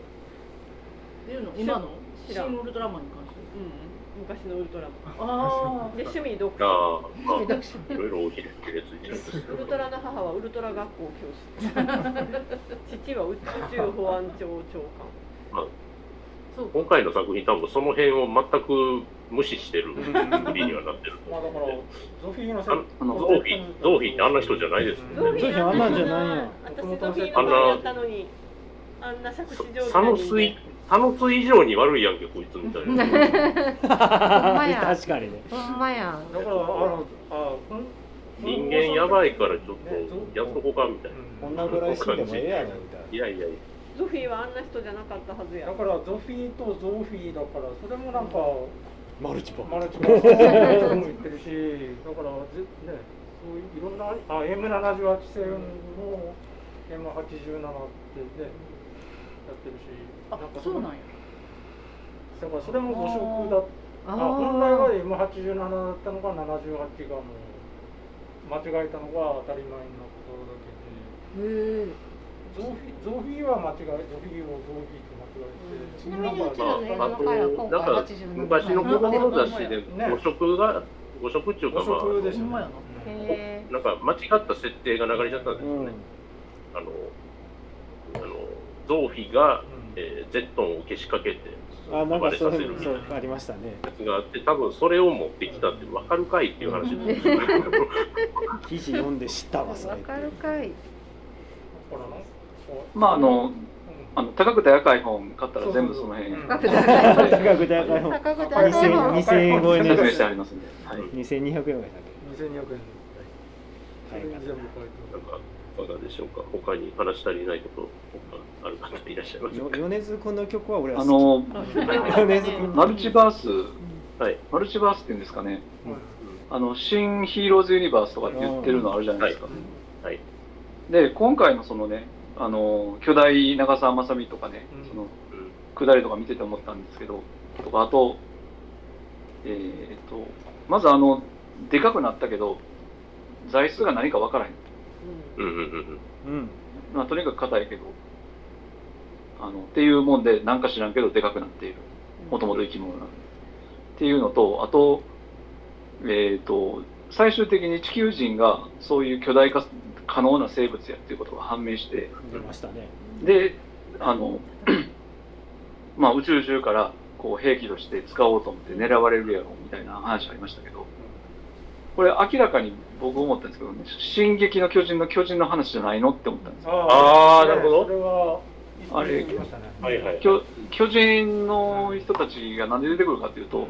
ていうの今の？知らん。新ウルトラマンに関して。うん、昔のウルトラマ。あン。で、趣味読あ書。あ、まあ、いろいろおひれついてるんですけどウルトラの母はウルトラ学校教師。父は宇宙保安庁長官。まあ、そう今回の作品多分その辺を全く無視してる作りにはなってるとまあだから思うんでゾフィーのせあのゾーフィーゾーフィーってあんな人じゃないですもんね。ゾーフィーあんなんじゃないや私ゾフィーの前やったのに、あんな杓子定規サノスイサノス以上に悪いやんけこいつみたいな。ほんまや。確かにね。ほんまや。だからあのあ人間やばいからちょっとやっとこうかみたいな。こんなぐらい死んでもええやろみたいいやいやいや。ゾフィーはあんな人じゃなかったはずや。だ。からゾフィーとゾーフィーだからそれもなんかなマルチパマルチバースも言ってるしだからぜねそういういろんなあ M78 戦も M87 ってねやってるしあなんかそうなんや。だからそれも誤色だああ本来はー M87 だった。のが78がもう間違えたのが当たり前になっただけでへえゾー。フィゾーフィーは間違えゾフィーをゾーフィーと間違えてちなみにうちまらの映画あ、あとの回は今回なんか87昔の子供雑誌でね誤色が誤色っていうか誤まあ色ですよほんまやなんか間違った設定が流れちゃったんですよね、あのゾーフィが、えーゼットンをけしかけてあなんかそう暴れさせるみたいそうなありましたね。やつがあって多分それを持ってきたって分かるかいっていう話なんで。すよ 記事読んで知ったわえそれわかるかい。まああのうん。あの高くて赤い本買ったら全部その辺。うん。高くて赤い高くて赤い本。高くて赤い2000本2000円超えの説明やしてあります。ん。で、はい、2200円ぐらいだ2200円それに全部書いてなんかいかがでしょうか？他に話し足りないこと？他ある方いらっしゃいます米津君の曲は俺はあ好き。の米津君。マルチバース。はい。マルチバースっていうんですかね。うん。あの新ヒーローズユニバースとかって言ってるのあるじゃないですか、はい。で今回のそのねあの巨大長澤まさみとかね、うん。そのうん下りとか見てて思ったんですけどとかあとえー、とまずあのでかくなったけど材質が何かわからへんうんうんうん。うん。まあ、とにかく硬いけどあのっていうもんでなんか知らんけどでかくなっている。もともと生き物なんで。っていうのとあとえっ、と最終的に地球人がそういう巨大化可能な生物やっていうことが判明して出ましたね。であの まあ宇宙中からこう兵器として使おうと思って狙われるやろみたいな話ありましたけどこれ明らかに僕思ったんですけどね「進撃の巨人」の巨人の話じゃないのって思ったんですよ。あーなるほど。それはあれ言いましたねはい。はい巨巨人の人たちがなんで出てくるかっていうと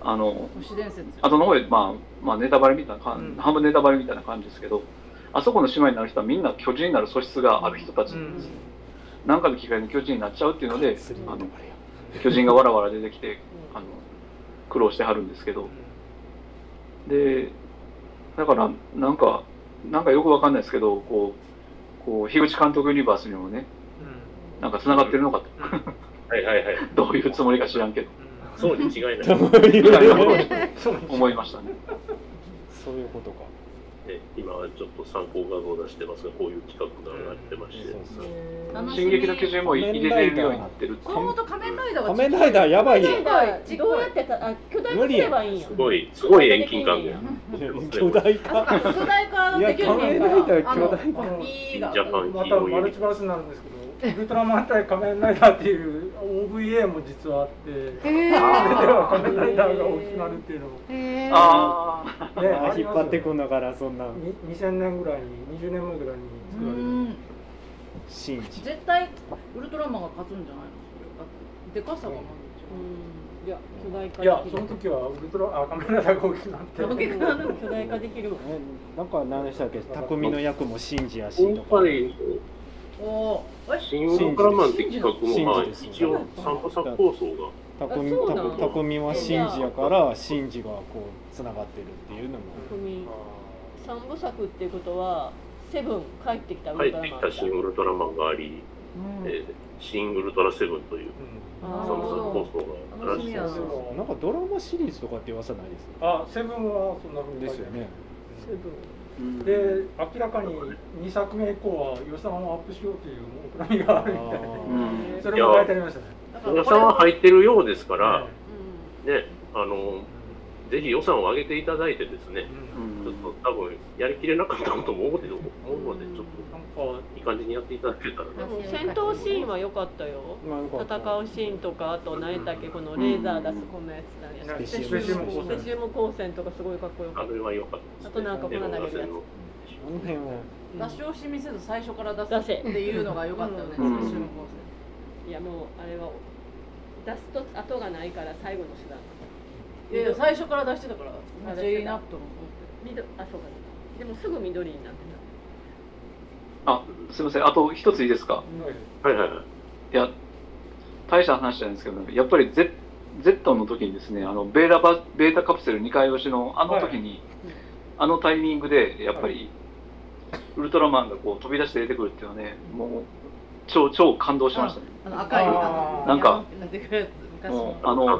あの都市伝説。後の方で、まあ、まあネタバレみたいな感うん。半分ネタバレみたいな感じですけどあそこの島になる人はみんな巨人になる素質がある人たち。なん。です、なんかの機会に巨人になっちゃうっていうのであの巨人がわらわら出てきてあの苦労してはるんですけど。でだからなんかなんかよくわかんないですけどこうこう樋口監督ユニバースにもねなんか繋がってるのかと。はいはいはい。どういうつもりか知らんけど。そうに違いない。思いましたね。そういうことか。ね今はちょっと参考画像を出してますがこういう企画が上がってまして。進撃の巨人も入れれるようになってるって。いう熊本仮面ライダーは仮面ライダーやばいよ。どうやってたあ巨大化すればいいんや。すごいすごい遠近感で。巨大あ化巨大化いやできる仮面ライダー巨大化。ジャパンまたマルチバースになるんですけどウルトラマン対仮面ライダーっていう OVA も実はあってそれでへは仮面ライダーが大きくなるっていうのを。えへえああねあ引っ張ってくんんだからそんな。に2000年ぐらいに20年前ぐらいにう作られた。ん神事絶対ウルトラマンが勝つんじゃないの？でかさがまず違ういや巨大化いやできる。その時はウルトラあ仮面ライダーが大きくなって。大きくなる巨大化できるもんえなんか何でしたっけ？匠の役もシンジやし今とか。回、おーえ新ウルトラマンって企画も、まあ、シンジです一応、三部作構想が、匠あそうなのた匠はシンジやからシンジがこうつながってるっていうのも。組三部作っていうことはセブン帰ってきたウ帰ってきルトラマンた新ウルトラマンがあり、うん。えー新ウルトラセブンというあ三部作構想があるらしい楽しみやな。ですよ。な。ん。かドラマシリーズとかって噂ないですあセブンはそんなふうにですよね。セブンで明らかに2作目以降は予算をアップしようという目論みがあるみたいで。うん。それも書いてありましたね。予算は入ってるようですかはらい、ね、あの、ぜひ予算を上げていただいてですね、うん。ちょっと多分やりきれなかったことも思うので、ちょっなんかといい感じにやっていただけたら戦闘シーンは良かったよ。戦うシーンとかあと何やっけこのレーザー出すこのやつシスペシウム光線。とかすごいかっこよかっあれは良かったです、ね。あとなんか粉投げるやつ出し惜しみせず最初から出せっていうのが良かったよね、シウム構いやもうあれは出すと後がないから最後の手段。成いやいや最初から出してたからめっちゃいいなと思緑。あそうか。でもすぐ緑になってあすみません。あと一ついいですか？はいはいはい。いや大した話じゃないんですけどやっぱり Z, Z の時にですねあのベータバベータカプセル2回押しのあの時に、あのタイミングでやっぱり、ウルトラマンがこう飛び出して出てくるっていうのはねもう超超感動しましたね。うあの赤いなんかあの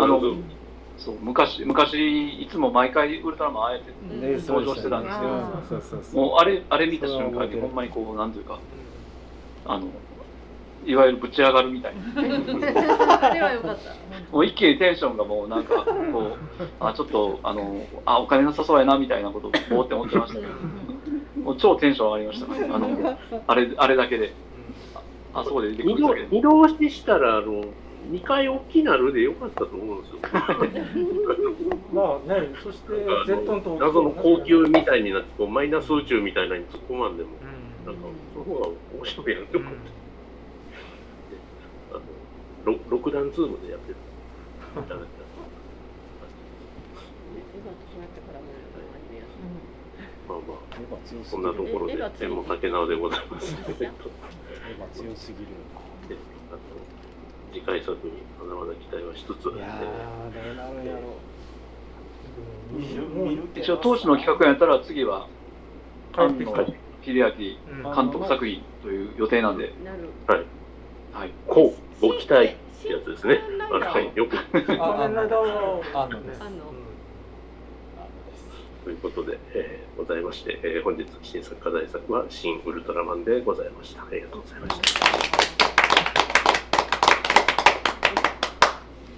あの。そう昔昔いつも毎回ウルトラマンあえて登場してたんですけど、もうあれあれ見た瞬間にほんまにこうなんていうかあのいわゆるぶち上がるみたいな。あれは良かった。もう一気にテンションがもうなんかこうあちょっとあのあお金なさそうやなみたいなことをぼーって思ってましたけど。もう超テンション上がりましたね。あのあれあれだけで。ああそこで出てく二度るだけで。二度押ししたら、あの、2回大きなるでよかったと思うんですよ。まあねそしてなんかあ Z ののと謎の高級みたいになって、こうマイナス宇宙みたいなのに突っ込まんでも、うんなんか、その方が面白いやんって思って。あのろ六段ズームでやってる。まあまあ、そんぎるなところで絵が、強い天も竹縄でございます。強すぎる次回作にまだまだ期待はしつつ、一応当時の企画やったら次は帰ってきた。庵野秀明うん。監督作品という予定なんで、なる。はい、はい、こうご期待ってやつですね。はい、よく。あのです。あの。ということで、えーございまして、えー本日新作課題作は新ウルトラマンでございました。ありがとうございました。